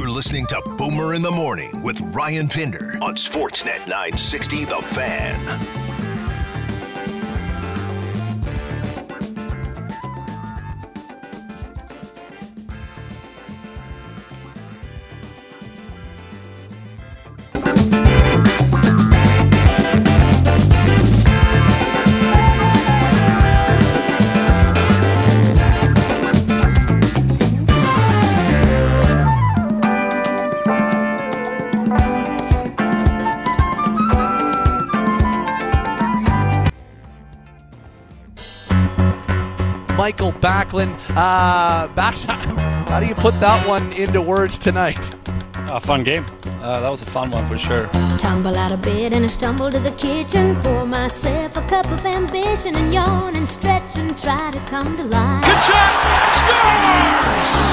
You're listening to Boomer in the Morning with Ryan Pinder on Sportsnet 960 The Fan. Mikael Backlund. Uh, Bax, how do you put that one into words tonight? A fun game. Uh, that was a fun one for sure. Tumble out of bed and I stumble to the kitchen. Pour myself a cup of ambition and yawn and stretch and try to come to life.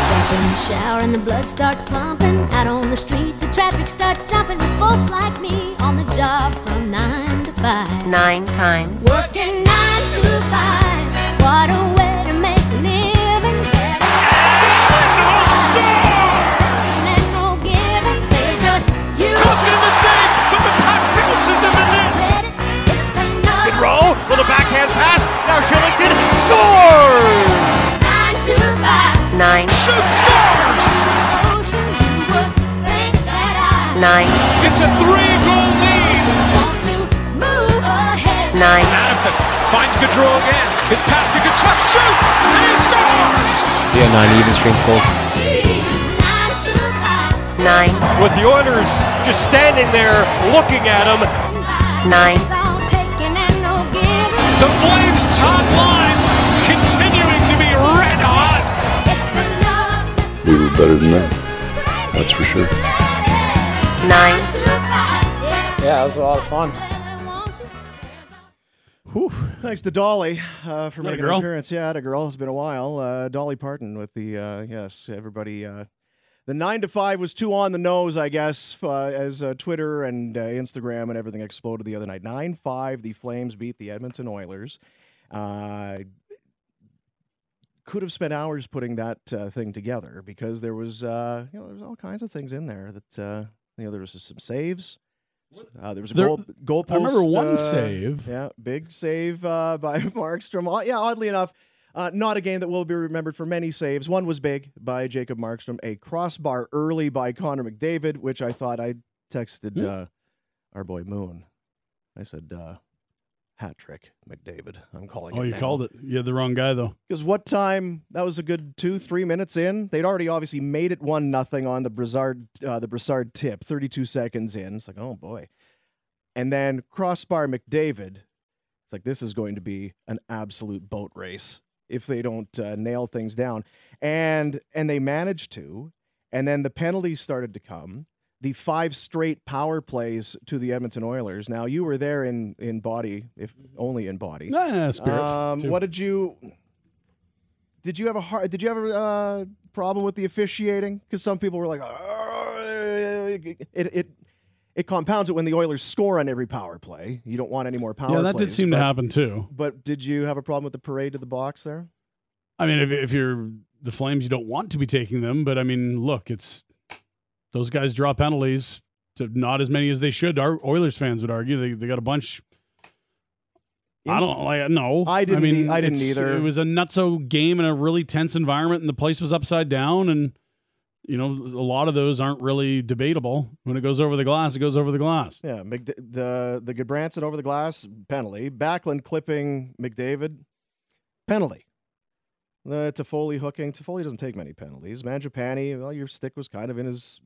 Jump in the shower and the blood starts pumping. Out on the streets, the traffic starts jumping with folks like me on the job from nine to five. Nine times. Working nine to five. What a way backhand pass. Now Shillington scores! nine to five. Nine. Ocean, you would think that I Nine. It's a three-goal lead. want to move ahead. Nine. Madison finds Gaudreau again. His pass to Tkachuk shoots and he scores. Yeah, nine even strength goals. Nine. Nine. With the Oilers just standing there looking at him. Nine. The Flames top line continuing to be red hot. It's enough to We were better than that. That's for sure. Nine. Yeah, it was a lot of fun. Whew. Thanks to Dolly uh, for That making girl? an appearance. Yeah, a girl. It's been a while. Uh, Dolly Parton with the uh, yes, everybody. The nine to five was too on the nose, I guess, uh, as uh, Twitter and uh, Instagram and everything exploded the other night. Nine five, the Flames beat the Edmonton Oilers. Uh, could have spent hours putting that uh, thing together because there was uh, you know there was all kinds of things in there that uh, you know there was some saves. Uh, there was a There- goal, goal I remember post, one uh, save. Yeah, big save uh, by Markstrom. Yeah, oddly enough, uh, not a game that will be remembered for many saves. One was big by Jacob Markstrom. A crossbar early by Connor McDavid, which I thought I texted Hmm. uh, our boy Moon. I said, uh, hat trick, McDavid. I'm calling it. Oh, you now. called it. You had the wrong guy though. Because what time? That was a good two, three minutes in. They'd already obviously made it one nothing on the Broussard, uh, the Broussard tip. Thirty-two seconds in. It's like, oh boy. And then crossbar McDavid. It's like this is going to be an absolute boat race if they don't uh, nail things down. And and they managed to. And then the penalties started to come. The five straight power plays to the Edmonton Oilers. Now you were there in in body, if only in body. Nah, spirit. Um, what did you? Did you have a hard? Did you have a uh, problem with the officiating? Because some people were like, it it it compounds it when the Oilers score on every power play. You don't want any more power. yeah, that did plays, seem to happen too. But did you have a problem with the parade to the box there? I mean, if, if you're the Flames, you don't want to be taking them, but I mean, look, it's those guys draw penalties to not as many as they should. Our Oilers fans would argue they they got a bunch. I don't like no. I didn't I mean, e- I didn't either. It was a nutso game in a really tense environment, and the place was upside down. And you know, a lot of those aren't really debatable. When it goes over the glass, it goes over the glass. Yeah, McD- the the Gudbranson over the glass penalty. Backlund clipping McDavid penalty. Uh, Toffoli hooking. Toffoli doesn't take many penalties. Mangiapane, well, your stick was kind of in his,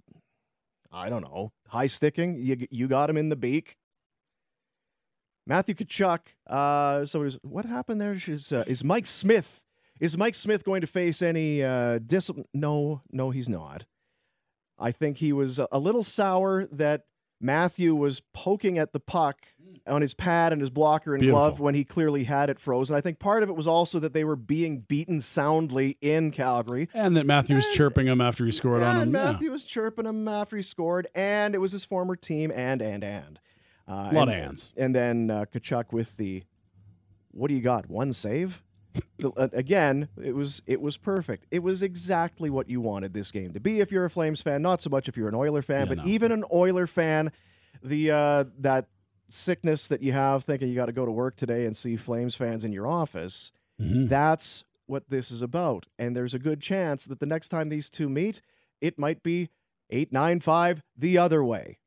I don't know, high sticking. You you got him in the beak. Matthew Tkachuk. Uh, so what happened there? Is uh, is Mike Smith? Is Mike Smith going to face any uh, discipline? No, no, he's not. I think he was a- a little sour that Matthew was poking at the puck on his pad and his blocker and glove when he clearly had it frozen. I think part of it was also that they were being beaten soundly in Calgary. And that Matthew was chirping him after he scored on him. and Yeah. Matthew was chirping him after he scored, and it was his former team, and and and. Uh, Lot and, of ands. And then uh, Tkachuk with the, what do you got? One save? Again, it was it was perfect. It was exactly what you wanted this game to be. If you're a Flames fan, not so much if you're an Oiler fan, Yeah, but no. even an Oiler fan, the uh, that sickness that you have thinking you got to go to work today and see Flames fans in your office. Mhm. That's what this is about. And there's a good chance that the next time these two meet, it might be eight nine five the other way.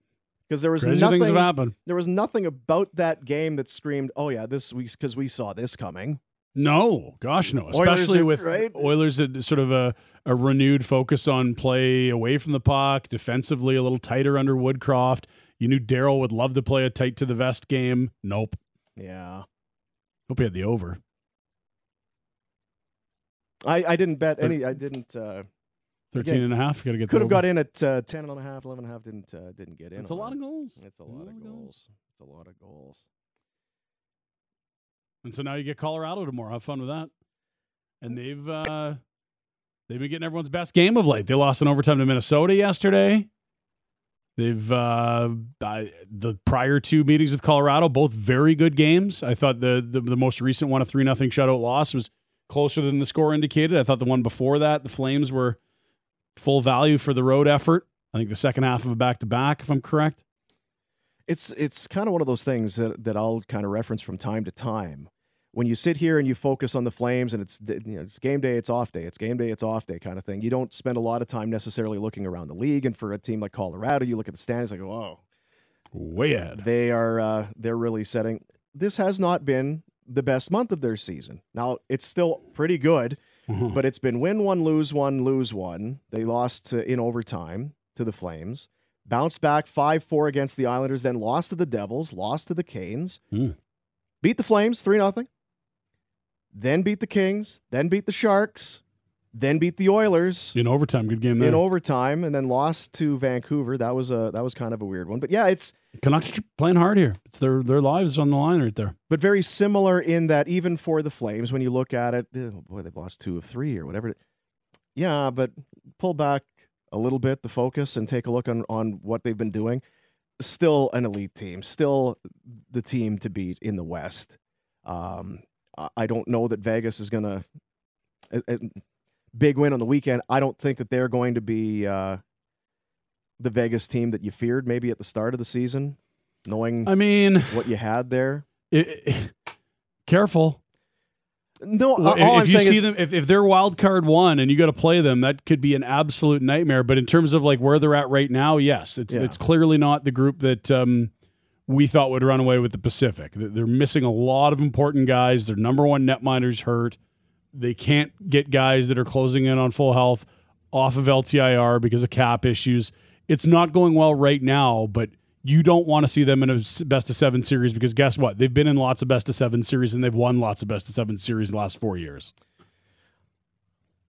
Because there was Crazy nothing things have happened. there was nothing about that game that screamed, "Oh yeah, this week," because we saw this coming. No, gosh, no. Oilers Especially are- with right? Oilers, sort of a, a renewed focus on play away from the puck, defensively a little tighter under Woodcroft. You knew Daryl would love to play a tight to the vest game. Nope. Yeah, Hope he had the over. I, I didn't bet any. I didn't. Uh, 13 and a half. Got to get could have got in at uh, 10 and a half, 11 and a half. Didn't uh, didn't get in. It's a lot that. of goals. It's a lot of goals. It's a lot of goals. And so now you get Colorado tomorrow. Have fun with that. And they've uh, they've been getting everyone's best game of late. They lost in overtime to Minnesota yesterday. They've uh, I, the prior two meetings with Colorado, both very good games. I thought the the, the most recent one, a three nothing shutout loss, was closer than the score indicated. I thought the one before that, the Flames were full value for the road effort. I think the second half of a back to back, if I'm correct. It's it's kind of one of those things that, that I'll kind of reference from time to time. When you sit here and you focus on the Flames, and it's you know, it's game day, it's off day, it's game day, it's off day kind of thing. You don't spend a lot of time necessarily looking around the league. And for a team like Colorado, you look at the standings like, oh, Way ahead. they are uh, they're really setting. This has not been the best month of their season. Now it's still pretty good, Mhm. but it's been win one, lose one, lose one. They lost to, in overtime to the Flames, bounced back five four against the Islanders, then lost to the Devils, lost to the Canes, Hmm. beat the Flames three nothing, then beat the Kings, then beat the Sharks, then beat the Oilers In overtime, good game there. in overtime, and then lost to Vancouver. That was a that was kind of a weird one, but yeah, it's. Canucks playing hard here. It's their their lives on the line right there. but very similar in that even for the Flames, when you look at it, eh, boy, they've lost two of three or whatever. Yeah, but pull back a little bit the focus and take a look on on what they've been doing. Still an elite team, still the team to beat in the West. Um, I- don't know that Vegas is going to big win on the weekend. I don't think that they're going to be uh, the Vegas team that you feared maybe at the start of the season, knowing I mean, what you had there. it, it- careful. No, Well, all if I'm you see is, them, if, if they're wild card one and you got to play them, that could be an absolute nightmare. But in terms of like where they're at right now, yes, it's Yeah. it's clearly not the group that um, we thought would run away with the Pacific. They- They're missing a lot of important guys. Their number one netminder's hurt. They can't get guys that are closing in on full health off of LTIR because of cap issues. It's not going well right now, but you don't want to see them in a best of seven series because guess what? They've been in lots of best of seven series and they've won lots of best of seven series in the last four years. I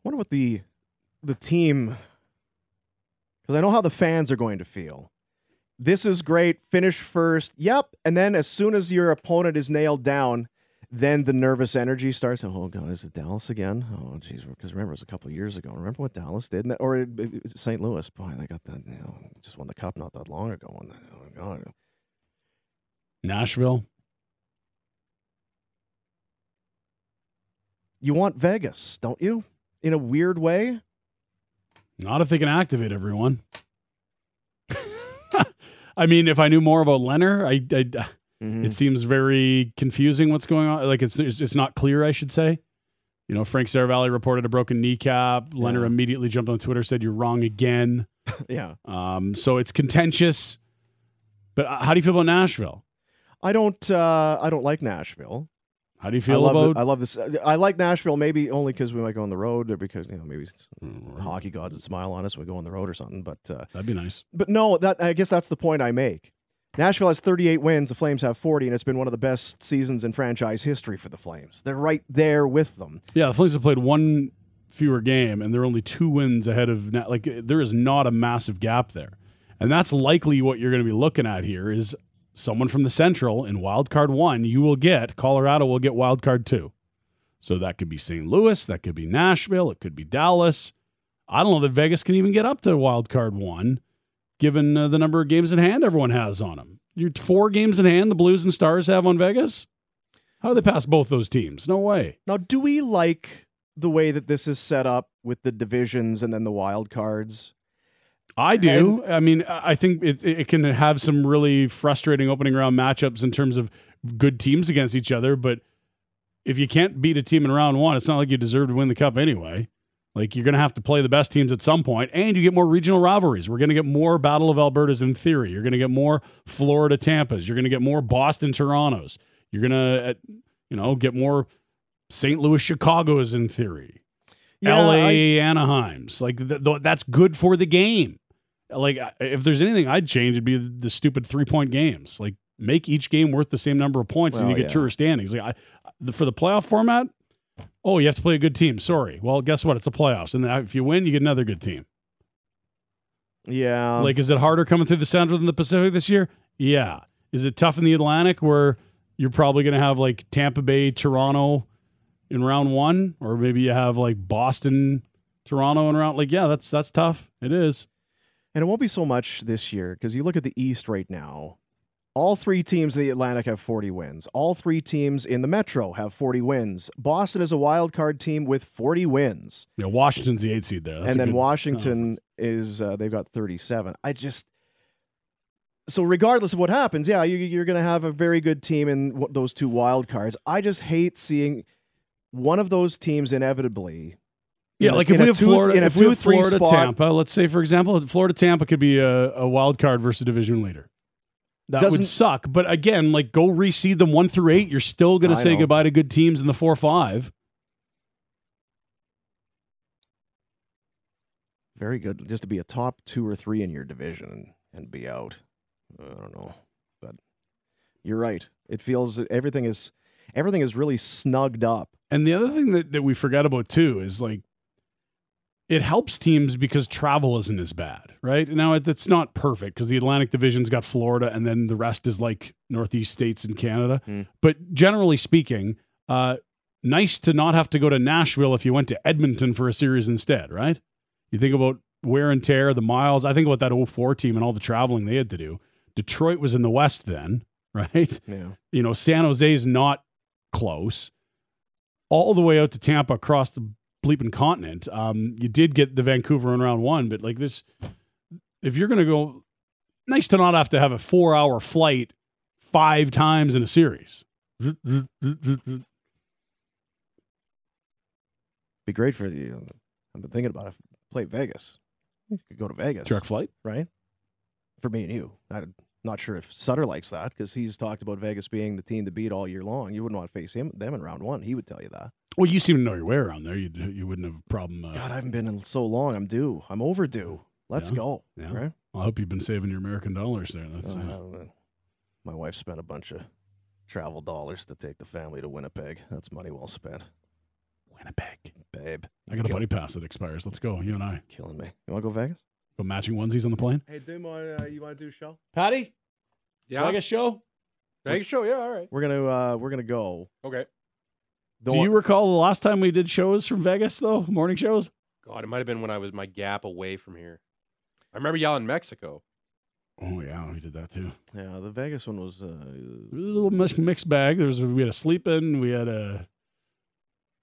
wonder what the the team because I know how the fans are going to feel. This is great. Finish first. Yep. And then as soon as your opponent is nailed down, then the nervous energy starts. Oh God, is it Dallas again? Oh geez, because remember it was a couple of years ago. Remember what Dallas did, or it- St. Louis? Boy, they got that. You know, just won the cup not that long ago. And, oh God, Nashville. you want Vegas, don't you? In a weird way. Not if they can activate everyone. I mean, if I knew more about Lehner, I, I Mhm. it seems very confusing what's going on. Like it's it's it's not clear. I should say. You know, Frank Seravalli reported a broken kneecap. Lehner immediately jumped on Twitter, said you're wrong again. yeah. Um, so it's contentious. But uh, how do you feel about Nashville? I don't. Uh, I don't like Nashville. How do you I feel love, about? the, I love this. I like Nashville maybe only because we might go on the road or because you know maybe the hockey gods would smile on us when we go on the road or something. But uh, That'd be nice. but no, that I guess that's the point I make. Nashville has 38 wins. The Flames have 40, and it's been one of the best seasons in franchise history for the Flames. They're right there with them. Yeah, the Flames have played one fewer game, and they're only two wins ahead of. Like there is not a massive gap there, and that's likely what you're going to be looking at here is someone from the Central in wild card one. You will get Colorado will get wild card two, so that could be St. Louis, that could be Nashville, it could be Dallas. I don't know that Vegas can even get up to wild card one, given uh, the number of games in hand everyone has on them. You're four games in hand the Blues and Stars have on Vegas. How do they pass both those teams? No way. Now, do we like the way that this is set up with the divisions and then the wild cards? I do. I mean, I I think it, it can have some really frustrating opening round matchups in terms of good teams against each other. But if you can't beat a team in round one, it's not like you deserve to win the cup anyway. Like you're going to have to play the best teams at some point, and you get more regional rivalries. We're going to get more Battle of Albertas in theory. You're going to get more Florida Tampas. You're going to get more Boston Torontos. You're going to, uh, you know, get more St. Louis Chicago's in theory. Yeah, LA I- Anaheims. Like th- th- that's good for the game. Like if there's anything I'd change, it'd be the, stupid three point games. Like make each game worth the same number of points, and you get yeah. truer standings. Like I, the, for the playoff format, oh, you have to play a good team. Sorry. Well, guess what? It's a playoffs, and if you win, you get another good team. Yeah. like, is it harder coming through the Central than the Pacific this year? Yeah. Is it tough in the Atlantic where you're probably going to have like Tampa Bay, Toronto in round one, or maybe you have like Boston, Toronto in round? Like, yeah, that's that's tough. It is. And it won't be so much this year because you look at the East right now. All three teams in the Atlantic have 40 wins. All three teams in the Metro have 40 wins. Boston is a wild card team with 40 wins. Yeah, Washington's the eight seed there. That's and then good- Washington is, uh, they've got 37. I just, so regardless of what happens, yeah, you, you're going to have a very good team in w- those two wild cards. I just hate seeing one of those teams inevitably. Yeah, in a- like if in we have two- Florida, in a if we have 2-3 Florida spot, Tampa, let's say for example, Florida Tampa could be a, a wild card versus division leader. That Doesn't- would suck. But again, like go reseed them one through eight. You're still going to say know. goodbye to good teams in the four five. very good just to be a top two or three in your division and, and be out. I don't know, but you're right. It feels that everything is everything is really snugged up. And the other thing that, that we forget about too is like it helps teams because travel isn't as bad, right? Now it's not perfect because the Atlantic Division's got Florida, and then the rest is like Northeast states and Canada. Hmm. But generally speaking, uh, nice to not have to go to Nashville if you went to Edmonton for a series instead, right? You think about wear and tear, the miles. I think about that 04 team and all the traveling they had to do. Detroit was in the West then, right? Yeah. You know, San Jose's not close. All the way out to Tampa across the bleeping continent. Um, you did get the Vancouver in round one, but like this, if you're going to go, nice to not have to have a four hour flight five times in a series. Be great for you. I've been thinking about it. Play Vegas. You could go to Vegas. Direct flight. right? For me and you. I'm not sure if Sutter likes that because he's talked about Vegas being the team to beat all year long. You wouldn't want to face him them in round one. He would tell you that. Well, you seem to know your way around there. You you wouldn't have a problem. Uh, God, I haven't been in so long. I'm due. I'm overdue. Let's Yeah. go. Yeah. Right? I hope you've been saving your American dollars there. That's uh, Uh, my wife spent a bunch of travel dollars to take the family to Winnipeg. That's money well spent. Winnipeg, babe. I got a buddy pass that expires. Let's go. You and I Killing me. You want to go Vegas? go matching onesies on the plane. Hey, Dim, uh, you want to do a show? Patty, Yeah. Vegas show. Vegas show. Yeah. All right. We're gonna uh, we're gonna go. Okay. Do you recall the last time we did shows from Vegas though? Morning shows. God, it might have been when I was my gap away from here. I remember y'all in Mexico. Oh yeah, we did that too. Yeah, the Vegas one was. Uh, It was a little mix, mixed bag. There was we had a sleep in, we had a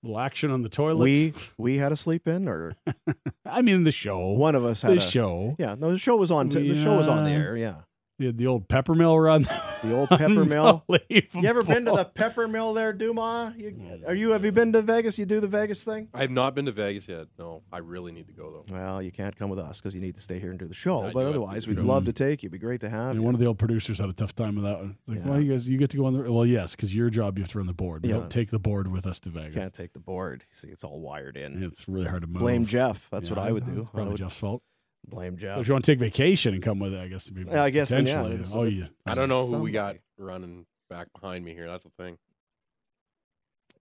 little action on the toilet. we we had a sleep in, or I mean, the show. one of us had the a show. Yeah, no, the show was on. T- the show was on the air. Yeah, We had the old pepper mill run. the old pepper mill. Unbelievable. You ever been to the pepper mill there, Dumas? You, mm. are you? Have you been to Vegas? You do the Vegas thing? I have not been to Vegas yet. No, I really need to go though. Well, you can't come with us because you need to stay here and do the show. I but otherwise, we'd love mm. to take you. It'd be great to have And you. one of the old producers had a tough time with that one. It's like, Yeah. well, you guys, you get to go on the. Well, yes, because your job, you have to run the board. We Yeah, don't take the board with us to Vegas. Can't take the board. See, it's all wired in. It's really hard to move. Blame Jeff. That's Yeah, what I would do. I Probably would Jeff's fault. Blame Jeff. If you want to take vacation and come with it, I guess. Maybe Yeah, I guess then, yeah, it's- oh, it's- yeah. I don't know who we got running back behind me here. That's the thing.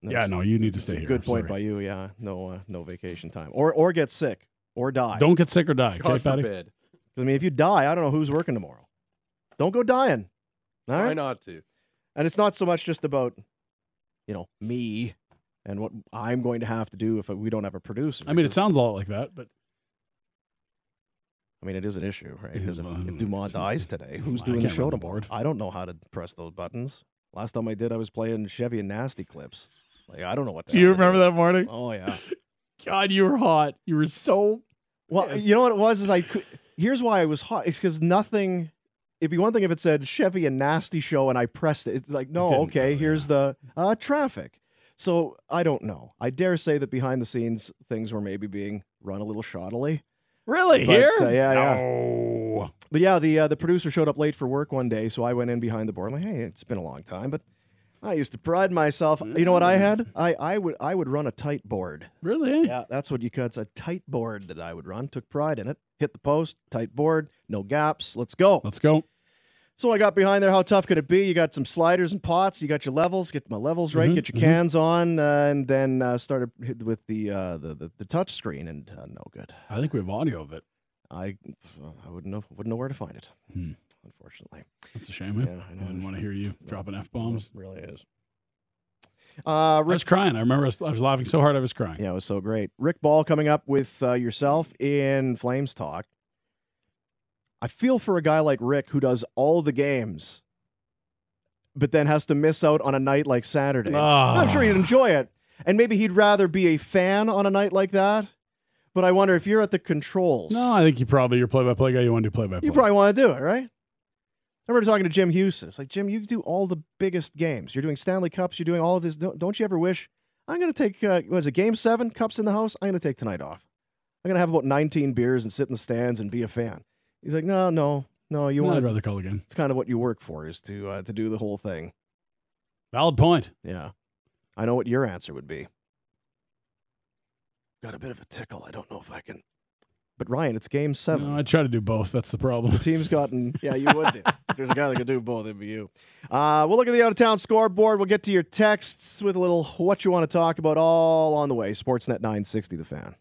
Yeah, no, you need to stay a here. Good point by you. Yeah, no, uh, no vacation time, or or get sick, or die. Don't get sick or die. Okay, God Patty? forbid. I mean, if you die, I don't know who's working tomorrow. Don't go dying. All Try not to. And it's not so much just about, you know, me and what I'm going to have to do if we don't have a producer. I mean, it sounds a lot like that, but I mean, it is an issue, right? Because if, if Dumas dies today, who's doing the show tomorrow? board. I don't know how to press those buttons. Last time I did, I was playing Chevy and Nasty clips. Like I don't know what. The Do you remember that morning? Oh yeah. God, you were hot. You were so. Well, you know what it was is I. Could, here's why I was hot. It's because nothing. It'd be one thing if it said Chevy and Nasty Show and I pressed it. It's like no, Didn't okay. here's the uh, traffic. So I don't know. I dare say that behind the scenes things were maybe being run a little shoddily. Really? But, Here? uh, yeah, yeah. No. But yeah, the uh, the producer showed up late for work one day, so I went in behind the board. I'm like, hey, it's been a long time, but I used to pride myself. You know what I had? I, I would I would run a tight board. Really? Yeah, that's what you cut. It's a tight board that I would run. Took pride in it. Hit the post, tight board, no gaps. Let's go. Let's go. So I got behind there. How tough could it be? You got some sliders and pots. You got your levels. Get my levels right. Mhm, Get your mhm. cans on, uh, and then uh, started with the uh, the, the the touch screen, and uh, no good. I think we have audio of it. I I wouldn't know wouldn't know where to find it. Hmm. Unfortunately, That's a shame. Yeah, I I didn't want to hear you dropping f bombs. Really is. Uh, I was crying. I remember I was, I was laughing so hard I was crying. yeah, it was so great. Rick Ball coming up with uh, yourself in Flames talk. I feel for a guy like Rick who does all the games, but then has to miss out on a night like Saturday. I'm sure he'd Ah. enjoy it, and maybe he'd rather be a fan on a night like that. But I wonder if you're at the controls. No, I think you probably your play-by-play guy. You want to do play-by-play. You probably want to do it, right? I remember talking to Jim Houston. It's like, Jim, you do all the biggest games. You're doing Stanley Cups. You're doing all of this. Don't, don't you ever wish, I'm going to take, uh, was it game seven, Cups in the house? I'm going to take tonight off. I'm going to have about 19 beers and sit in the stands and be a fan. He's like, no, no, no. You No, want I'd rather call again. it's kind of what you work for is to, uh, to do the whole thing. Valid point. Yeah. I know what your answer would be. Got a bit of a tickle. I don't know if I can. But Ryan, it's game seven. No, I try to do both. That's the problem. The team's gotten, yeah, you would do. If there's a guy that could do both, it'd be you. Uh, we'll look at the out of town scoreboard. We'll get to your texts with a little what you want to talk about all on the way. Sportsnet 960, the fan.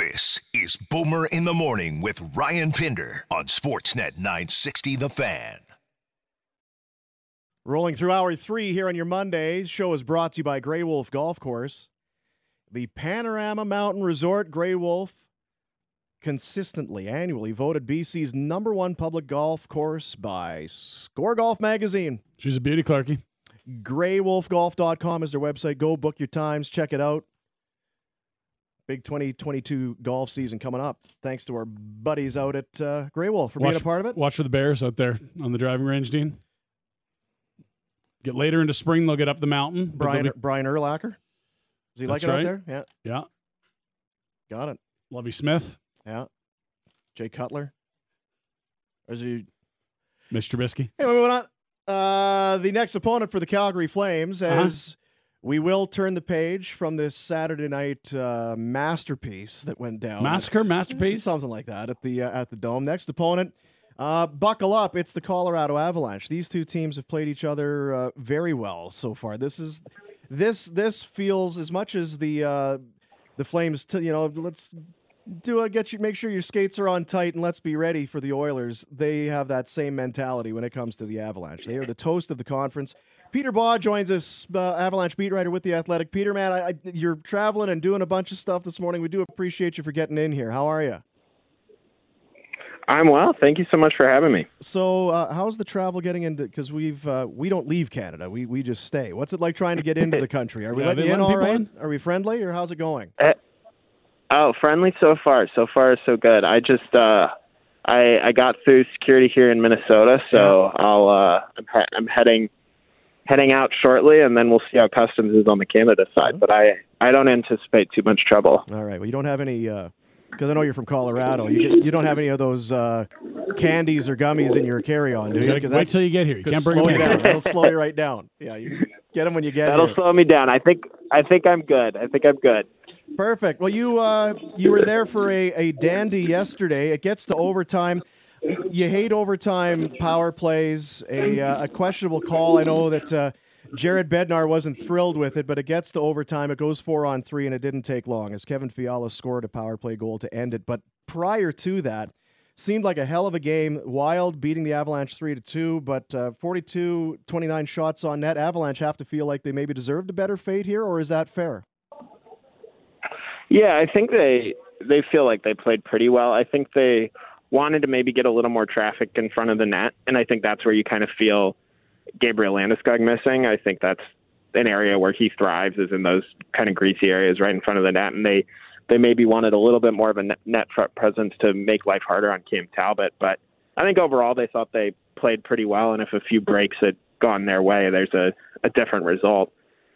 This is Boomer in the Morning with Ryan Pinder on Sportsnet 960 The Fan. Rolling through hour three here on your Mondays. Show is brought to you by Grey Wolf Golf Course. The Panorama Mountain Resort, Grey Wolf, consistently, annually voted BC's number one public golf course by Score Golf Magazine. She's a beauty, Clarky. GreyWolfGolf.com is their website. Go book your times, check it out. Big 2022 golf season coming up. Thanks to our buddies out at uh, Grey Wolf for being a part of it. Watch for the Bears out there on the driving range, Dean. Get later into spring, they'll get up the mountain. Brian be- Brian Urlacher. Does he like it right. out there? Yeah, yeah, got it. Lovie Smith, Yeah. Jay Cutler. Or is he Mr. Trubisky. Hey, moving on. Uh, the next opponent for the Calgary Flames, Uh-huh. as we will turn the page from this Saturday night uh, masterpiece that went down. Massacre, at- masterpiece? something like that at the uh, at the dome. Next opponent, uh, buckle up! It's the Colorado Avalanche. These two teams have played each other uh, very well so far. This is this this feels as much as the uh, the Flames. T- you know, let's do a get you make sure your skates are on tight and let's be ready for the Oilers. They have that same mentality when it comes to the Avalanche. They are the toast of the conference. Peter Baugh joins us, uh, Avalanche beat writer with the Athletic. Peter, man, I, I, you're traveling and doing a bunch of stuff this morning. We do appreciate you for getting in here. How are you? I'm well. Thank you so much for having me. So, uh, how's the travel getting into? Because we've uh, we don't leave Canada. We we just stay. What's it like trying to get into the country? Are we Yeah, letting they in letting all people right? in? Are we friendly, or how's it going? Oh, friendly so far. So far, so good. I just uh, I I got through security here in Minnesota, so I'll uh, I'm, he- I'm heading heading out shortly, and then we'll see how customs is on the Canada side. But I I don't anticipate too much trouble. All right. Well, you don't have any, because I know you're from Colorado. You get, you don't have any of those uh, candies or gummies in your carry-on, do You you? wait that till you get here. You can't bring slow them you in. down. That'll slow you right down. Yeah, you get them when you get That'll here. slow me down. I think I think I'm good. I think I'm good. Perfect. Well, you uh, you were there for a, a dandy yesterday. It gets to overtime. You hate overtime power plays. A, uh, a questionable call. I know that uh, Jared Bednar wasn't thrilled with it, but it gets to overtime. It goes four on three, and it didn't take long as Kevin Fiala scored a power play goal to end it. But prior to that, seemed like a hell of a game. Wild beating the Avalanche three to two, but uh, 42 29 shots on net. Avalanche have to feel like they maybe deserved a better fate here, or is that fair? Yeah, I think they they feel like they played pretty well. I think they wanted to maybe get a little more traffic in front of the net, and I think that's where you kind of feel Gabriel Landeskog missing. I think that's an area where he thrives is in those kind of greasy areas right in front of the net, and they they maybe wanted a little bit more of a net presence to make life harder on Cam Talbot. But I think overall they thought they played pretty well, and if a few breaks had gone their way, there's a, a different result.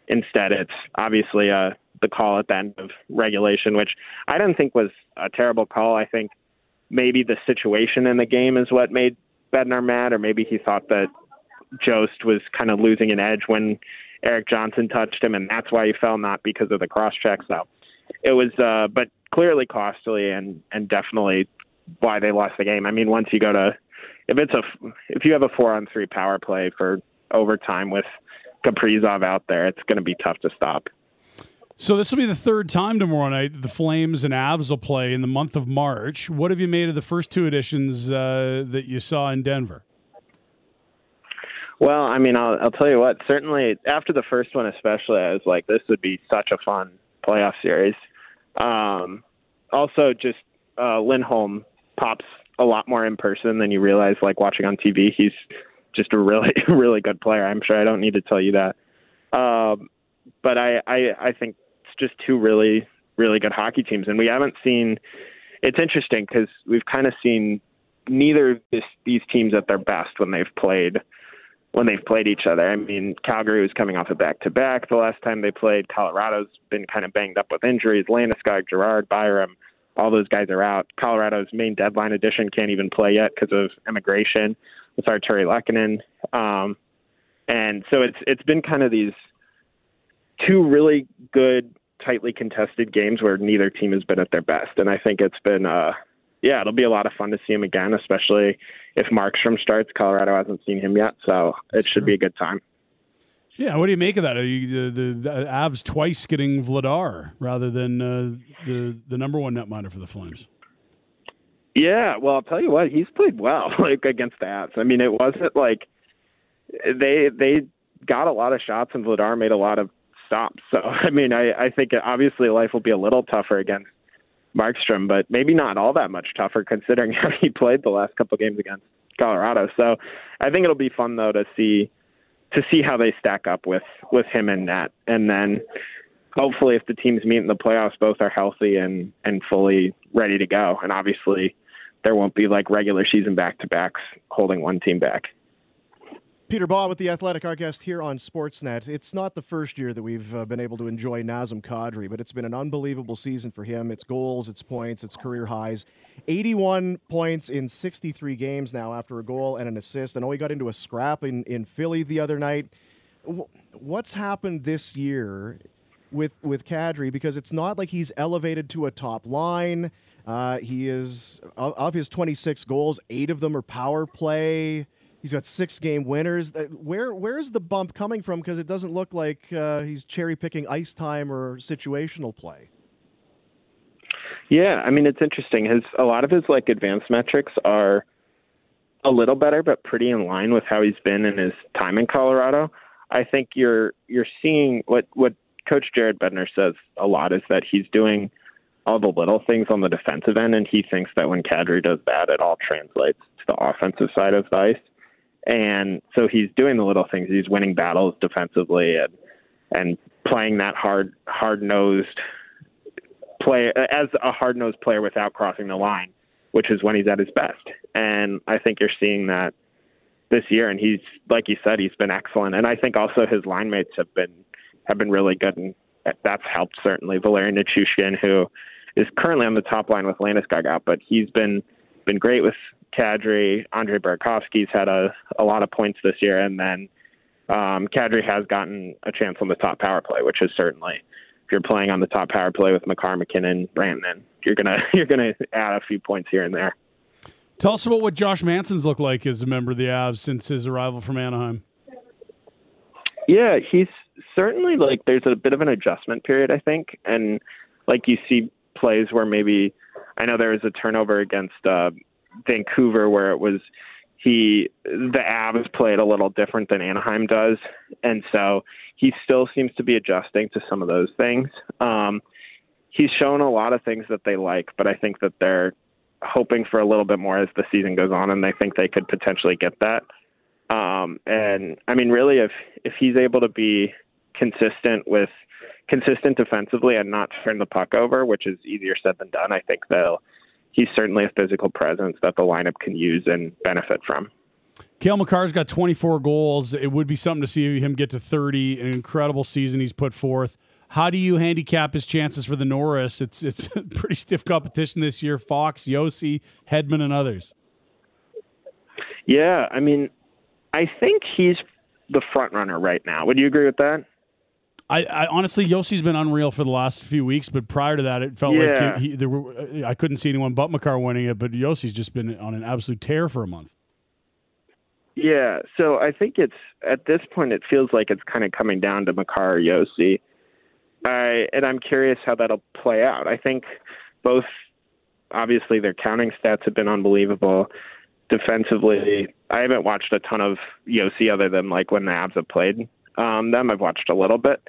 Instead, it's obviously uh, the call at the end of regulation, which I didn't think was a terrible call. I think maybe the situation in the game is what made Bednar mad, or maybe he thought that Jost was kind of losing an edge when Eric Johnson touched him, and that's why he fell, not because of the cross check. So it was, uh, but clearly costly and and definitely why they lost the game. I mean, once you go to if it's a if you have a four on three power play for overtime with Kaprizov out there, it's going to be tough to stop. So this will be the third time tomorrow night the Flames and Avs will play in the month of March. What have you made of the first two editions uh, that you saw in Denver? Well, I mean, I'll, I'll tell you what. Certainly, after the first one, especially, I was like, this would be such a fun playoff series. Um, also, just uh, Lindholm pops a lot more in person than you realize. Like watching on TV, he's just a really, really good player. I'm sure I don't need to tell you that. Um, but I, I, I think just two really, really good hockey teams, and we haven't seen. It's interesting because we've kind of seen neither of this, these teams at their best when they've played when they've played each other. I mean, Calgary was coming off a back to back the last time they played. Colorado's been kind of banged up with injuries. Landeskog, Girard, Byram, all those guys are out. Colorado's main deadline edition can't even play yet because of immigration with Artturi Lehkonen. Um, and so it's it's been kind of these two really good, tightly contested games where neither team has been at their best. And I think it's been uh, yeah, it'll be a lot of fun to see him again, especially if Markstrom starts. Colorado hasn't seen him yet, so it should be a good time. Yeah, what do you make of that? Are you, the, the, the Avs twice getting Vladar rather than uh, the the number one netminder for the Flames? Yeah, well, I'll tell you what, he's played well like against the Avs. I mean, it wasn't like they they got a lot of shots and Vladar made a lot of stops. So I mean, I I think obviously life will be a little tougher against Markstrom, but maybe not all that much tougher considering how he played the last couple games against Colorado. So I think it'll be fun though to see to see how they stack up with with him and net, and then hopefully if the teams meet in the playoffs, both are healthy and and fully ready to go. And obviously there won't be like regular season back to backs holding one team back. Peter Baugh with the Athletic, guest here on Sportsnet. It's not the first year that we've uh, been able to enjoy Nazem Kadri, but it's been an unbelievable season for him. It's goals, it's points, it's career highs. 81 points in 63 games now after a goal and an assist. I know he got into a scrap in, in Philly the other night. What's happened this year with with Kadri? Because it's not like he's elevated to a top line. Uh, he is of his 26 goals, eight of them are power play. He's got six game winners. Where where's the bump coming from? Because it doesn't look like uh, he's cherry picking ice time or situational play. Yeah, I mean it's interesting. His a lot of his like advanced metrics are a little better, but pretty in line with how he's been in his time in Colorado. I think you're you're seeing what what Coach Jared Bednar says a lot is that he's doing all the little things on the defensive end, and he thinks that when Kadri does that, it all translates to the offensive side of the ice. And so he's doing the little things. He's winning battles defensively and and playing that hard hard nosed play as a hard nosed player without crossing the line, which is when he's at his best. And I think you're seeing that this year. And he's like you said, he's been excellent. And I think also his line mates have been have been really good, and that's helped certainly. Valeri Nichushkin, who is currently on the top line with Landeskog out, but he's been been great with Kadri, Andre Burakovsky's had a, a lot of points this year, and then um, Kadri has gotten a chance on the top power play, which is certainly if you're playing on the top power play with Makar, MacKinnon, Rantanen, you're gonna you're gonna add a few points here and there. Tell us about what Josh Manson's looked like as a member of the Avs since his arrival from Anaheim. Yeah, he's certainly like there's a bit of an adjustment period, I think, and like you see plays where maybe I know there was a turnover against uh, Vancouver where it was he the Avs played a little different than Anaheim does, and so he still seems to be adjusting to some of those things. Um, he's shown a lot of things that they like, but I think that they're hoping for a little bit more as the season goes on, and they think they could potentially get that. Um, and I mean, really, if if he's able to be consistent with consistent defensively and not turn the puck over, which is easier said than done, I think they'll he's certainly a physical presence that the lineup can use and benefit from. Cale Makar's got 24 goals. It would be something to see him get to 30. An incredible season he's put forth. How do you handicap his chances for the Norris? It's it's pretty stiff competition this year. Fox, Josi, Hedman, and others. Yeah, I mean, I think he's the front runner right now. Would you agree with that? I, I, honestly, Josi's been unreal for the last few weeks, but prior to that, it felt yeah. like he, there were, uh, I couldn't see anyone but Makar winning it. But Josi's just been on an absolute tear for a month. Yeah, so I think it's at this point it feels like it's kind of coming down to Makar or Josi. I and I'm curious how that'll play out. I think both obviously their counting stats have been unbelievable. Defensively, I haven't watched a ton of Josi other than like when the Avs have played um, them. I've watched a little bit,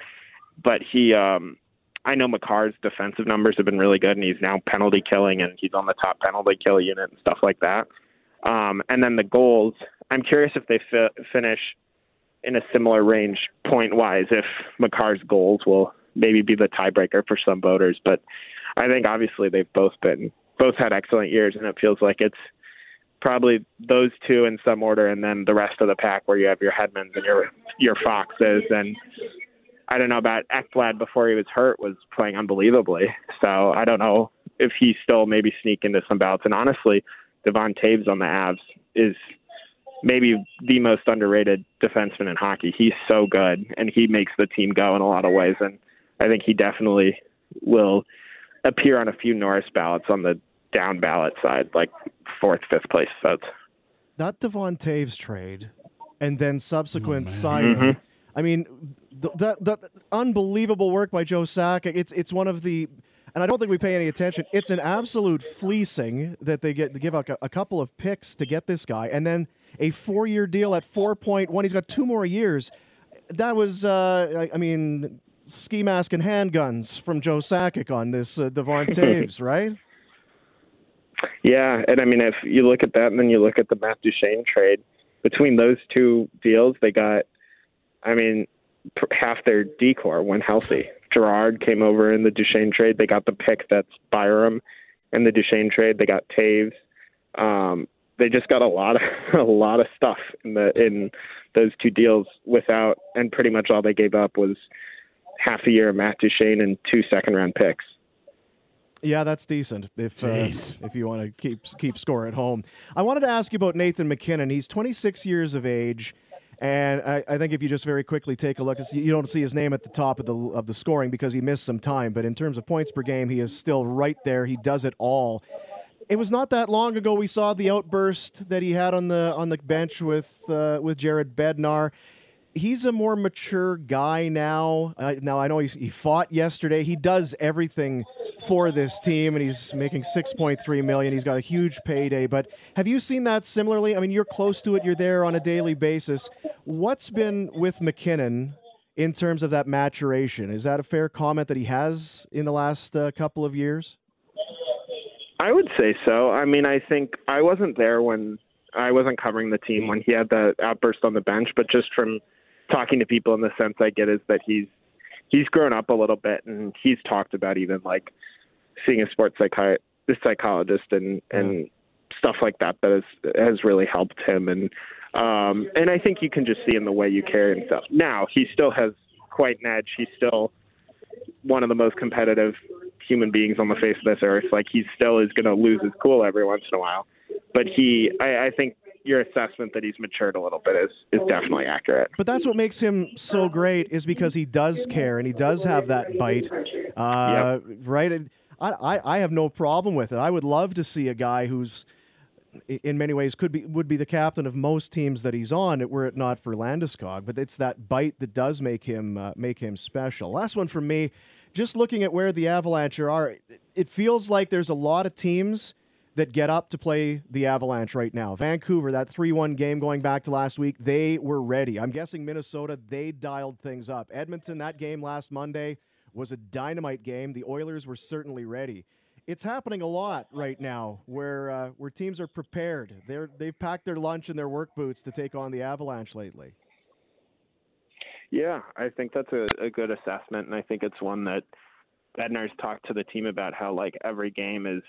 but he, um, I know Makar's defensive numbers have been really good, and he's now penalty killing, and he's on the top penalty kill unit and stuff like that. Um, and then the goals, I'm curious if they fi- finish in a similar range point wise. If Makar's goals will maybe be the tiebreaker for some voters, but I think obviously they've both been both had excellent years, and it feels like it's probably those two in some order, and then the rest of the pack where you have your Hedmans and your your Foxes, and I don't know about Ekblad before he was hurt was playing unbelievably. So I don't know if he still maybe sneak into some bouts. And honestly, Devon Toews on the Avs is maybe the most underrated defenseman in hockey. He's so good, and he makes the team go in a lot of ways. And I think he definitely will appear on a few Norris ballots on the down ballot side, like fourth, fifth place votes. That Devon Toews trade, and then subsequent Oh, signing. Mhm. I mean, th- that that unbelievable work by Joe Sakic. It's it's one of the, and I don't think we pay any attention. It's an absolute fleecing that they get to give out a, a couple of picks to get this guy, and then a four-year deal at four point one. He's got two more years. That was, uh, I, I mean, ski mask and handguns from Joe Sakic on this uh, Devon Toews, right? Yeah, and I mean, if you look at that, and then you look at the Matt Duchene trade, between those two deals, they got, I mean, half their decor when healthy. Girard came over in the Duchene trade. They got the pick that's Byram in the Duchene trade. They got Toews. Um, they just got a lot of a lot of stuff in the in those two deals without, and pretty much all they gave up was half a year of Matt Duchene and two second round picks. Yeah, that's decent. If uh, if you want to keep keep score at home, I wanted to ask you about Nathan MacKinnon. He's 26 years of age, and I, I think if you just very quickly take a look, you don't see his name at the top of the of the scoring because he missed some time. But in terms of points per game, he is still right there. He does it all. It was not that long ago we saw the outburst that he had on the on the bench with uh, with Jared Bednar he's a more mature guy now. Uh, now I know he, he fought yesterday. He does everything for this team, and he's making six point three million. He's got a huge payday. But have you seen that similarly? I mean, you're close to it. You're there on a daily basis. What's been with MacKinnon? In terms of that maturation, is that a fair comment that he has in the last uh, couple of years? I would say so. I mean, I think I wasn't there when I wasn't covering the team when he had the outburst on the bench, but just from talking to people in the sense I get is that he's he's grown up a little bit and he's talked about even like seeing a sports psychi- psychologist and and stuff like that that has has really helped him and um and I think you can just see in the way you carry himself. Now he still has quite an edge. He's still one of the most competitive human beings on the face of this earth. Like he still is going to lose his cool every once in a while, but he, I, I think your assessment that he's matured a little bit is is definitely accurate. But that's what makes him so great is because he does care and he does have that bite, uh, right? I, I I have no problem with it. I would love to see a guy who's in many ways could be would be the captain of most teams that he's on were it not for Landeskog. But it's that bite that does make him uh, make him special. Last one from me. Just looking at where the Avalanche are, it feels like there's a lot of teams that get up to play the Avalanche right now. Vancouver, that 3 1 game going back to last week, they were ready. I'm guessing Minnesota, they dialed things up. Edmonton, that game last Monday was a dynamite game. The Oilers were certainly ready. it's happening a lot right now where uh, where teams are prepared. They're they've packed their lunch and their work boots to take on the Avalanche lately. Yeah, I think that's a, a good assessment, and I think it's one that Bednar's talked to the team about how like every game is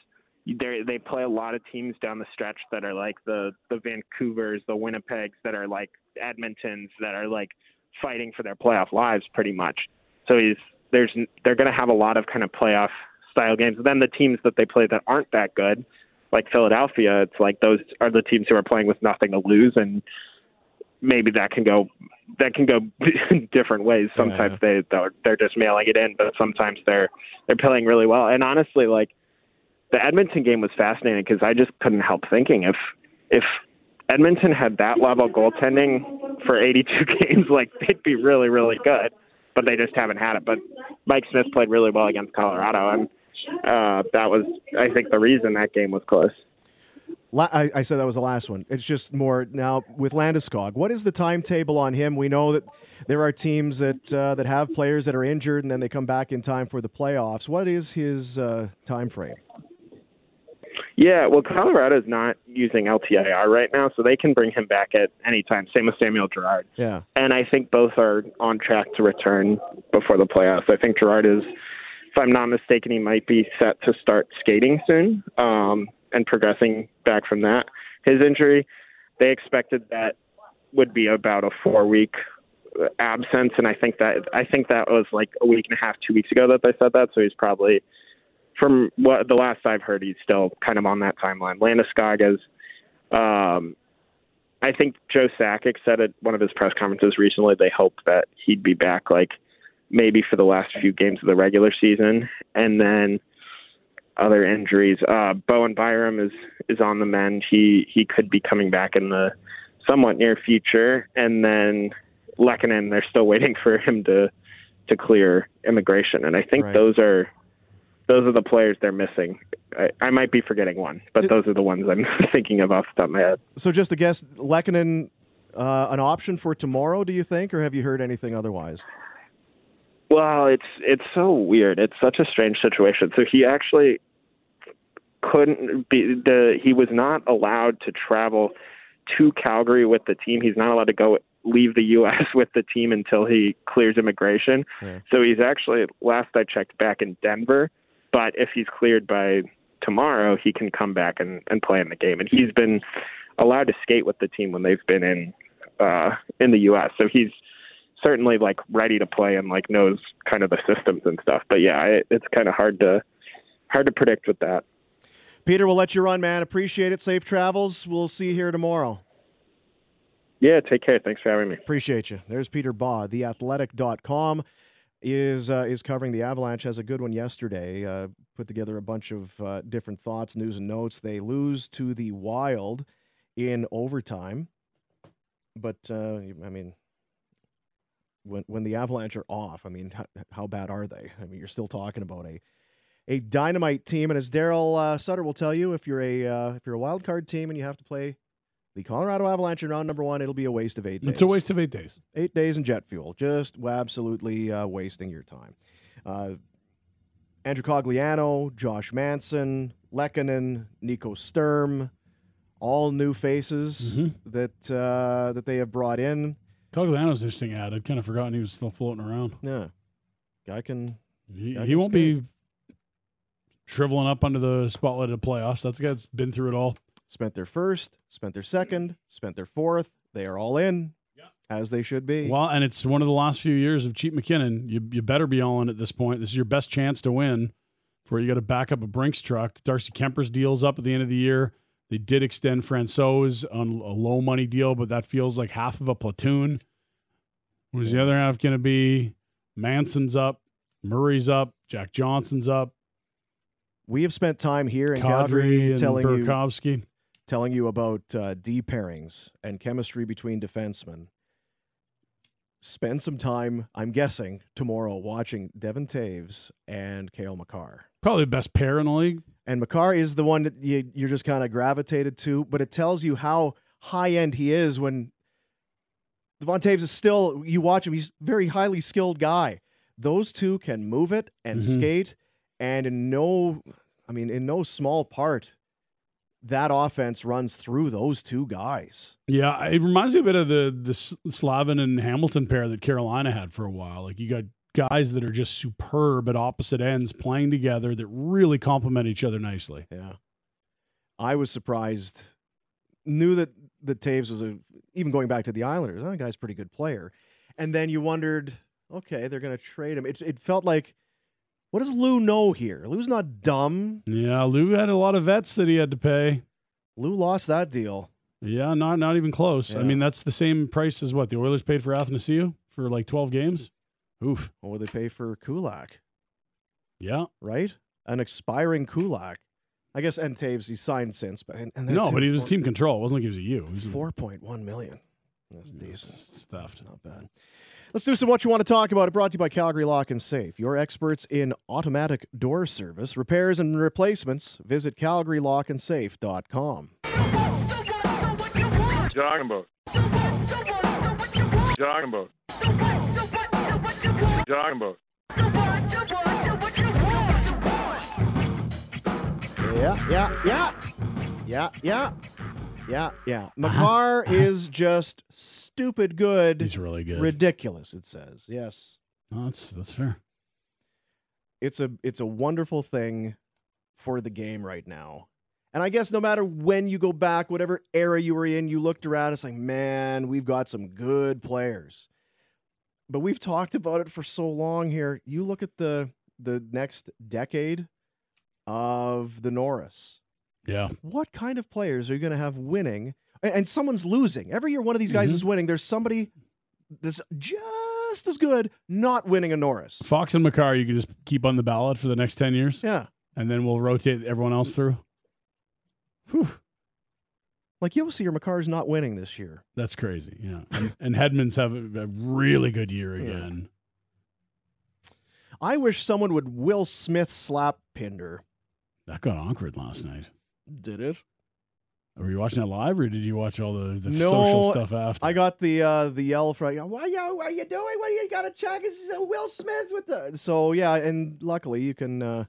they they play a lot of teams down the stretch that are like the the Vancouvers, the Winnipegs, that are like Edmontons, that are like fighting for their playoff lives pretty much. So he's there's they're going to have a lot of kind of playoff style games. And then the teams that they play that aren't that good, like Philadelphia, it's like those are the teams who are playing with nothing to lose, and maybe that can go that can go different ways. Sometimes yeah. they they're just mailing it in, but sometimes they're they're playing really well. And honestly, like the Edmonton game was fascinating because I just couldn't help thinking if if Edmonton had that level goaltending for 82 games, like they'd be really really good. But they just haven't had it. But Mike Smith played really well against Colorado, and uh, that was I think the reason that game was close. I, I, said that was the last one. It's just more now with Landeskog. What is the timetable on him? We know that there are teams that uh, that have players that are injured and then they come back in time for the playoffs. What is his uh, time frame? Yeah, well, Colorado is not using LTIR right now, so they can bring him back at any time. Same with Samuel Girard. Yeah, and I think both are on track to return before the playoffs. I think Girard is, if I'm not mistaken, he might be set to start skating soon. Um, and progressing back from that. His injury, they expected that would be about a four week absence, and I think that I think that was like a week and a half, two weeks ago that they said that. So he's probably, from what the last I've heard, he's still kind of on that timeline. Landeskog is, um, I think Joe Sakic said at one of his press conferences recently they hoped that he'd be back like maybe for the last few games of the regular season, and then other injuries. Uh, Bowen Byram is is on the mend. He he could be coming back in the somewhat near future, and then Lehkonen, they're still waiting for him to to clear immigration, and I think right. those are those are the players they're missing. I, I might be forgetting one, but it, those are the ones I'm thinking of off the top of my head. So just to guess, Lehkonen, uh, an option for tomorrow? Do you think, or have you heard anything otherwise? Well, it's it's so weird. It's such a strange situation. So he actually couldn't be the he was not allowed to travel to Calgary with the team. He's not allowed to go leave the U.S. with the team until he clears immigration. Yeah. So he's actually last I checked back in Denver. But if he's cleared by tomorrow, he can come back and, and play in the game. And he's been allowed to skate with the team when they've been in uh, in the U.S. So he's certainly like ready to play and like knows kind of the systems and stuff. But yeah, it, it's kind of hard to hard to predict with that. Peter, we'll let you run, man. Appreciate it. Safe travels. We'll see you here tomorrow. Yeah, take care. Thanks for having me. Appreciate you. There's Peter Baugh, theathletic.com is uh, is covering the Avalanche. Has a good one yesterday. Uh, put together a bunch of uh, different thoughts, news, and notes. They lose to the Wild in overtime, but uh, I mean, when when the Avalanche are off, I mean, how, how bad are they? I mean, you're still talking about a a dynamite team. And as Daryl uh, Sutter will tell you, if you're a uh, if you're a wild card team and you have to play the Colorado Avalanche in round number one, it'll be a waste of eight days. It's a waste of eight days. Eight days in jet fuel, just absolutely uh, wasting your time. Uh, Andrew Cogliano, Josh Manson, Lehkonen, Nico Sturm, all new faces mm-hmm. that uh, that they have brought in. Cogliano's interesting ad. I'd kind of forgotten he was still floating around. Yeah, guy can. He, guy he can won't skate. be shriveling up under the spotlight of the playoffs. That's a guy that's been through it all. Spent their first, spent their second, spent their fourth. They are all in, as they should be. Well, and it's one of the last few years of Cheap MacKinnon. You, you better be all in at this point. This is your best chance to win before you got to back up a Brinks truck. Darcy Kuemper's deal's up at the end of the year. They did extend Francouz on a low money deal, but that feels like half of a platoon. Who's the other half going to be? Manson's up, Murray's up, Jack Johnson's up. We have spent time here in Calgary telling Burakovsky. you telling you about uh, D pairings and chemistry between defensemen. Spend some time, I'm guessing, tomorrow watching Devon Toews and Cale Makar. Probably the best pair in the league. And Makar is the one that you, you're just kind of gravitated to, but it tells you how high end he is when Devon Toews is still, you watch him, he's a very highly skilled guy. Those two can move it and mm-hmm. skate and in no I mean, in no small part, that offense runs through those two guys. Yeah, it reminds me a bit of the the Slavin and Hamilton pair that Carolina had for a while. Like you got guys that are just superb at opposite ends playing together that really complement each other nicely. Yeah. I was surprised. Knew that the Toews was a even going back to the Islanders. That guy's a pretty good player. And then you wondered, okay, they're going to trade him. It it felt like what does Lou know here? Lou's not dumb. Yeah, Lou had a lot of vets that he had to pay. Lou lost that deal. Yeah, not not even close. Yeah. I mean, that's the same price as what the Oilers paid for Athanasiu for like 12 games. Oof. What would they pay for Kulak? Yeah. Right? An expiring Kulak. I guess and Toews he signed since, but and, and No, but he was four- team control. It wasn't like he was a was Four point one million. That's decent. theft. Not bad. Let's do some what you want to talk about. It brought to you by Calgary Lock and Safe. Your experts in automatic door service, repairs, and replacements. Visit CalgaryLockandSafe.com. Talking about. Talking about. Talking about. Yeah, yeah, yeah. Yeah, yeah. Yeah, yeah. Uh-huh. Makar uh-huh. is just stupid good. He's really good. Ridiculous, it says. Yes. No, that's that's fair. It's a it's a wonderful thing for the game right now. And I guess no matter when you go back, whatever era you were in, you looked around, it's like, man, we've got some good players. But we've talked about it for so long here. You look at the the next decade of the Norris. Yeah. What kind of players are you going to have winning? And, someone's losing. Every year one of these guys Mhm. is winning. There's somebody that's just as good not winning a Norris. Fox and Makar, you can just keep on the ballot for the next 10 years, Yeah. and then we'll rotate everyone else through. Whew, Like you'll see your Makar's not winning this year. that's crazy. Yeah. And, and Hedman's have a, a really good year again. I wish someone would Will Smith slap Pinder. That got awkward last night. Did it? Were you watching that live, or did you watch all the, the No, social stuff after? I got the uh, the yell from why you what are you doing? What do you got to check? It's uh, Will Smith with the so yeah, and luckily you can uh,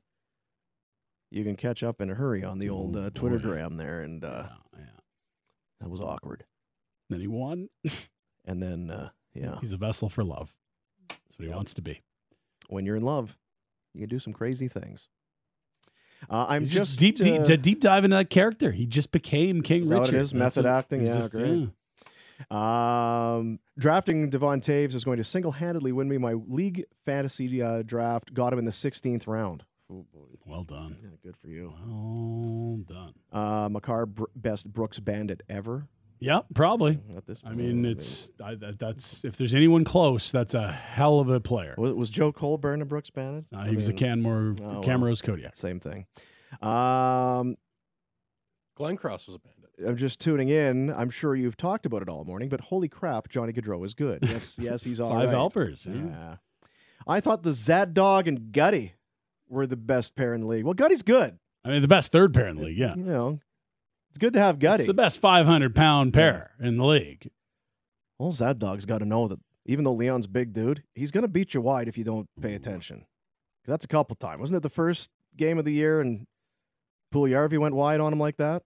you can catch up in a hurry on the old Oh, uh, boy. Twittergram there, and uh, yeah, yeah. that was awkward. Then he won. And then uh, yeah, He's a vessel for love. That's what he wants to be. when you're in love, you can do some crazy things. Uh, I'm He's just, deep, deep uh, to deep dive into that character. He just became King Richard. what it is? Method what- acting? Yeah, just- great. Um, drafting Devon Toews is going to single handedly win me my league fantasy uh, draft. Got him in the 16th round. Oh, boy. Well done. Yeah, good for you. Well done. Uh, Makar, br- best Brooks Bandit ever. Yeah, probably. At this I mean, it's I, that, that's if there's anyone close, that's a hell of a player. Was, was Joe Colborne a Brooks Bandit? Uh, I he was a Canmore oh, well. Camrose Kodiak. Same thing. Um, Glenn Cross was a bandit. I'm just tuning in. I'm sure you've talked about it all morning, but holy crap, Johnny Gaudreau is good. Yes, yes, he's all Five right. helpers. Yeah. Yeah. I thought the Zad Dog and Gutty were the best pair in the league. Well, Gutty's good. I mean, the best third pair in the league. Yeah, You know, it's good to have Gutty. it's the best 500 pound pair in the league. well, Zad Dog's got to know that even though Leon's big dude, he's going to beat you wide if you don't pay attention. that's a couple times. Wasn't it the first game of the year and Puljärvi went wide on him like that?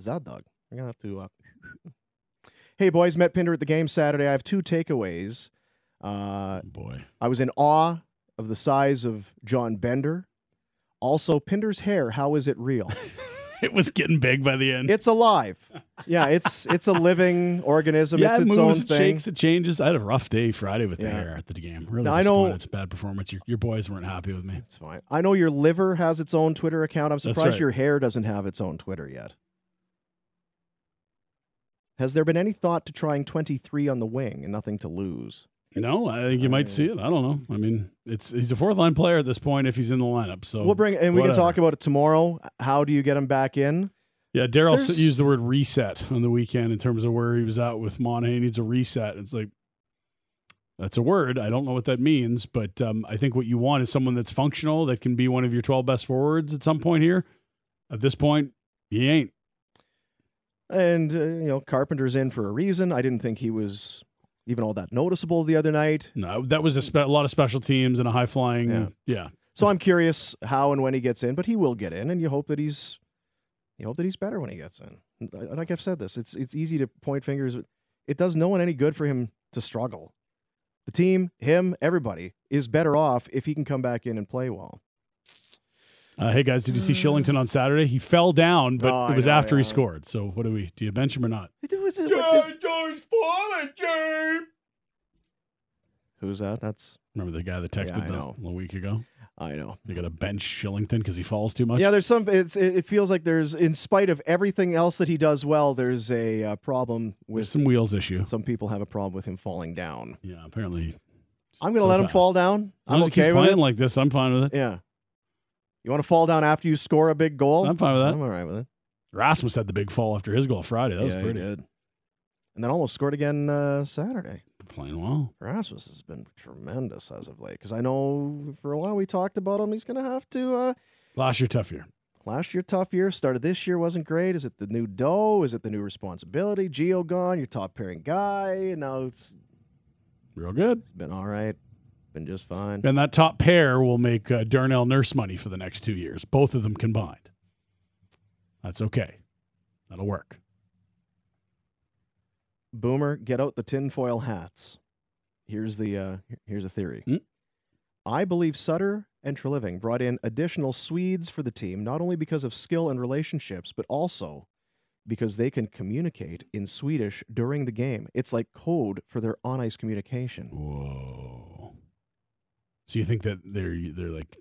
Zad Dog. We're going to have to. Uh... hey, boys, met Pinder at the game Saturday. I have two takeaways. Uh, Boy, I was in awe of the size of John Bender. Also, Pinder's hair. How is it real? it was getting big by the end. it's alive. Yeah, it's it's a living organism. yeah, it's it its moves, own it thing. shakes, it changes. I had a rough day Friday with the hair at the game. Really Now, I know- It's a bad performance. Your, your boys weren't happy with me. It's fine. I know your liver has its own Twitter account. I'm surprised right. your hair doesn't have its own Twitter yet. Has there been any thought to trying 23 on the wing and nothing to lose? No, I think you might see it. I don't know. I mean, it's he's a fourth line player at this point if he's in the lineup. So we'll bring and we can talk about it tomorrow. How do you get him back in? Yeah, Daryl used the word reset on the weekend in terms of where he was at with Monahan. He needs a reset. It's like that's a word. I don't know what that means, but um, I think what you want is someone that's functional that can be one of your twelve best forwards at some point here. At this point, he ain't. And uh, you know, Carpenter's in for a reason. I didn't think he was even all that noticeable the other night. No, that was a, spe- a lot of special teams and a high flying. Yeah. Yeah. So I'm curious how and when he gets in, but he will get in, and you hope that he's you hope that he's better when he gets in. Like I've said this, it's it's easy to point fingers. It does no one any good for him to struggle. The team, him, everybody is better off if he can come back in and play well. Uh, hey guys, did you see Shillington on Saturday? He fell down, but Oh, it was know, after he scored. So what do we? Do you bench him or not? Who's that? That's Remember the guy that texted I the- know. a week ago? I know. They got to bench Shillington because he falls too much. Yeah, there's some. It's it, feels like there's, in spite of everything else that he does well, there's a uh, problem with There's some wheels issue. Some people have a problem with him falling down. Yeah, apparently. I'm going to so let him fall down. As I'm as okay with playing it. like this, I'm fine with it. Yeah. You want to fall down after you score a big goal? I'm fine with that. I'm all right with it. Rasmus had the big fall after his goal Friday. That was Yeah, he pretty. did. And then almost scored again uh, Saturday. Playing well. Rasmus has been tremendous as of late because I know for a while we talked about him. He's going to have to. Uh, Last year, tough year. last year, tough year. Started this year wasn't great. Is it the new dough? Is it the new responsibility? Geo gone, your top pairing guy. And now it's Real good. It's been all right. Been just fine. And that top pair will make uh, Darnell Nurse money for the next two years, both of them combined. That's okay. That'll work. Boomer, get out the tinfoil hats. Here's the uh, here's a theory. Hmm? I believe Sutter and Treliving brought in additional Swedes for the team, not only because of skill and relationships, but also because they can communicate in Swedish during the game. It's like code for their on ice communication. Whoa. So you think that they're they're like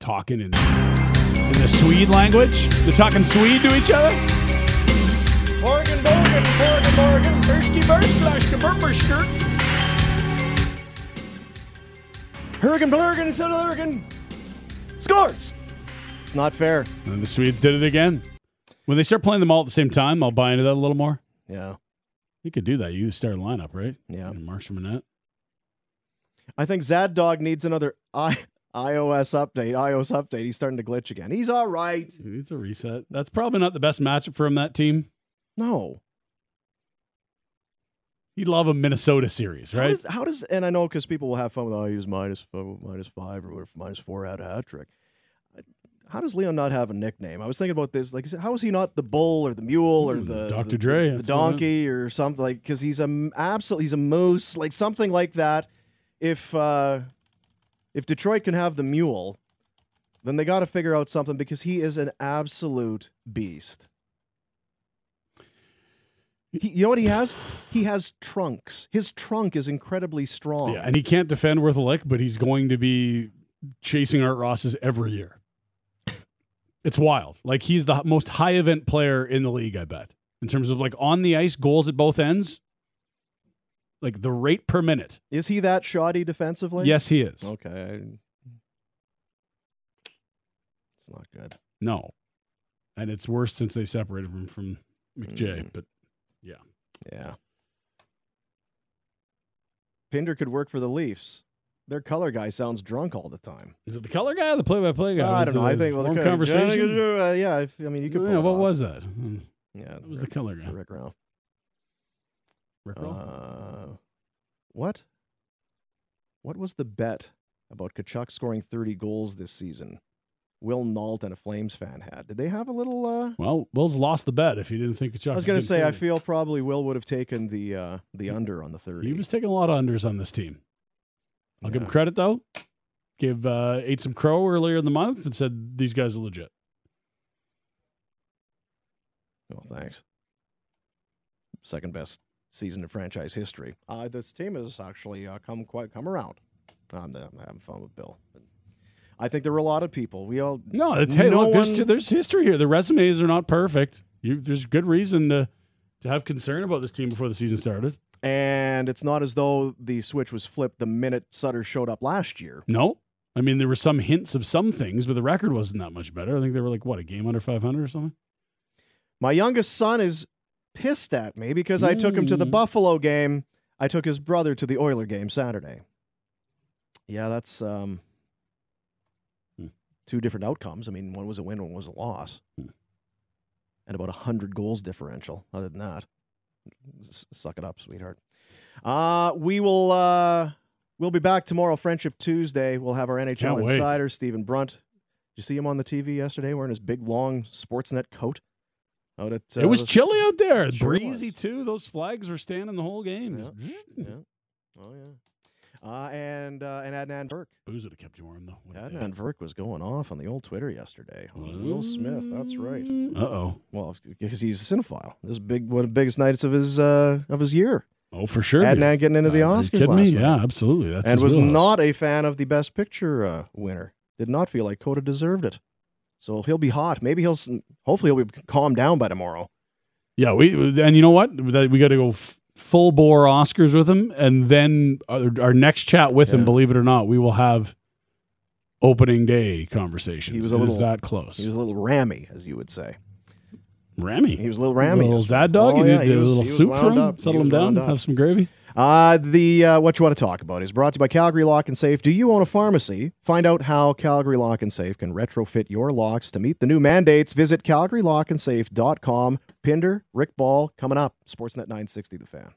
talking in in the Swede language? They're talking Swede to each other? Morgan, Bursky, Bursklaşka, Burberskirt. Hurgen, Blurgen, Söderlurgen. Scores! It's not fair. And the Swedes did it again. When they start playing them all at the same time, I'll buy into that a little more. Yeah. You could do that. You start a lineup, right? Yeah. And Markstrom and net. I think Zad Dog needs another I- iOS update. iOS update. He's starting to glitch again. He's all right. It's a reset. That's probably not the best matchup for him, that team. No. He'd love a Minnesota series, How right? does, how does and I know because people will have fun with oh he was minus minus five or whatever, minus four out of hat trick. How does Leon not have a nickname? I was thinking about this. Like, how is he not the bull or the mule or the Dr. the- Dre, the, what donkey or something? Like, because he's a m- absolute, he's a moose, like something like that. If uh, if Detroit can have the mule, then they got to figure out something because he is an absolute beast. He, you know what he has? He has trunks. His trunk is incredibly strong. Yeah, and he can't defend worth a lick, but he's going to be chasing Art Ross's every year. It's wild. Like he's the most high event player in the league, I bet. In terms of like on the ice goals at both ends, like the rate per minute. Is he that shoddy defensively? Yes, he is. Okay. It's not good. No. And it's worse since they separated him from McJay, Mm. but yeah. Yeah. Pinder could work for the Leafs. Their color guy sounds drunk all the time. Is it the color guy or the play by play guy? I don't know. I think well, the co- conversation. Uh, yeah, if, I mean, you could. Yeah, it what off. was that? Hmm. Yeah, it was the color guy. Rick Ralph. Rick Roll? Uh, what? What was the bet about Tkachuk scoring 30 goals this season? Will Nault and a Flames fan had. Did they have a little? Uh, Well, Will's lost the bet if he didn't think Tkachuk I was going to say, I feel probably Will would have taken the uh, the under on the 30. He was taking a lot of unders on this team. I'll give him credit though. Give uh, ate some crow earlier in the month and said these guys are legit. Well, thanks. Second best season in franchise history. Uh, this team has actually uh, come quite come around. I'm, I'm having fun with Bill. I think there were a lot of people. We all No, it's hey, no look, there's one- there's history here. The resumes are not perfect. You, there's good reason to to have concern about this team before the season started. and it's not as though the switch was flipped the minute Sutter showed up last year. No, I mean there were some hints of some things, but the record wasn't that much better. I think they were like what a game under 500 or something. My youngest son is pissed at me because I took him to the Mm. Buffalo game. I took his brother to the Oiler game Saturday. Yeah, that's um. Two different outcomes. I mean, one was a win, one was a loss, Hmm. and about a hundred goals differential. Other than that, suck it up, sweetheart. Uh, we will. Uh, We'll be back tomorrow, Friendship Tuesday. We'll have our NHL Can't wait. insider, Stephen Brunt. Did you see him on the TV yesterday wearing his big, long Sportsnet coat? Out at, uh, it was the- chilly out there. Sure Breezy was. too. Those flags were standing the whole game. Yeah. Yeah. Oh, yeah. Uh, and uh, and Adnan Burke. Booze would have kept you warm though. What. Adnan Burke was going off on the old Twitter yesterday. on Will Smith, that's right. Uh-oh. Well, because he's a cinephile. This is big, one of the biggest nights of his uh, of his year. Oh, for sure. Adnan getting into the Uh, Oscars kidding last me? night. Yeah, absolutely. That's and was not a fan of the Best Picture uh, winner. Did not feel like Coda deserved it. So he'll be hot. Maybe he'll. Hopefully he'll be calmed down by tomorrow. Yeah, we and you know what? We got to go f- full bore Oscars with him, and then our, our next chat with him. Believe it or not, we will have opening day conversations. He was a It little that close. He was a little rammy, as you would say. Rammy. He was a little rammy. A little. Zad dog. Oh, you yeah, need he a little soup for him. up. Settle him down. Have some gravy. Uh, the uh, what you want to talk about is brought to you by Calgary Lock and Safe. Do you own a pharmacy? Find out how Calgary Lock and Safe can retrofit your locks to meet the new mandates. Visit calgarylockandsafe.com. Pinder, Rick Ball, coming up. Sportsnet 960, the fan.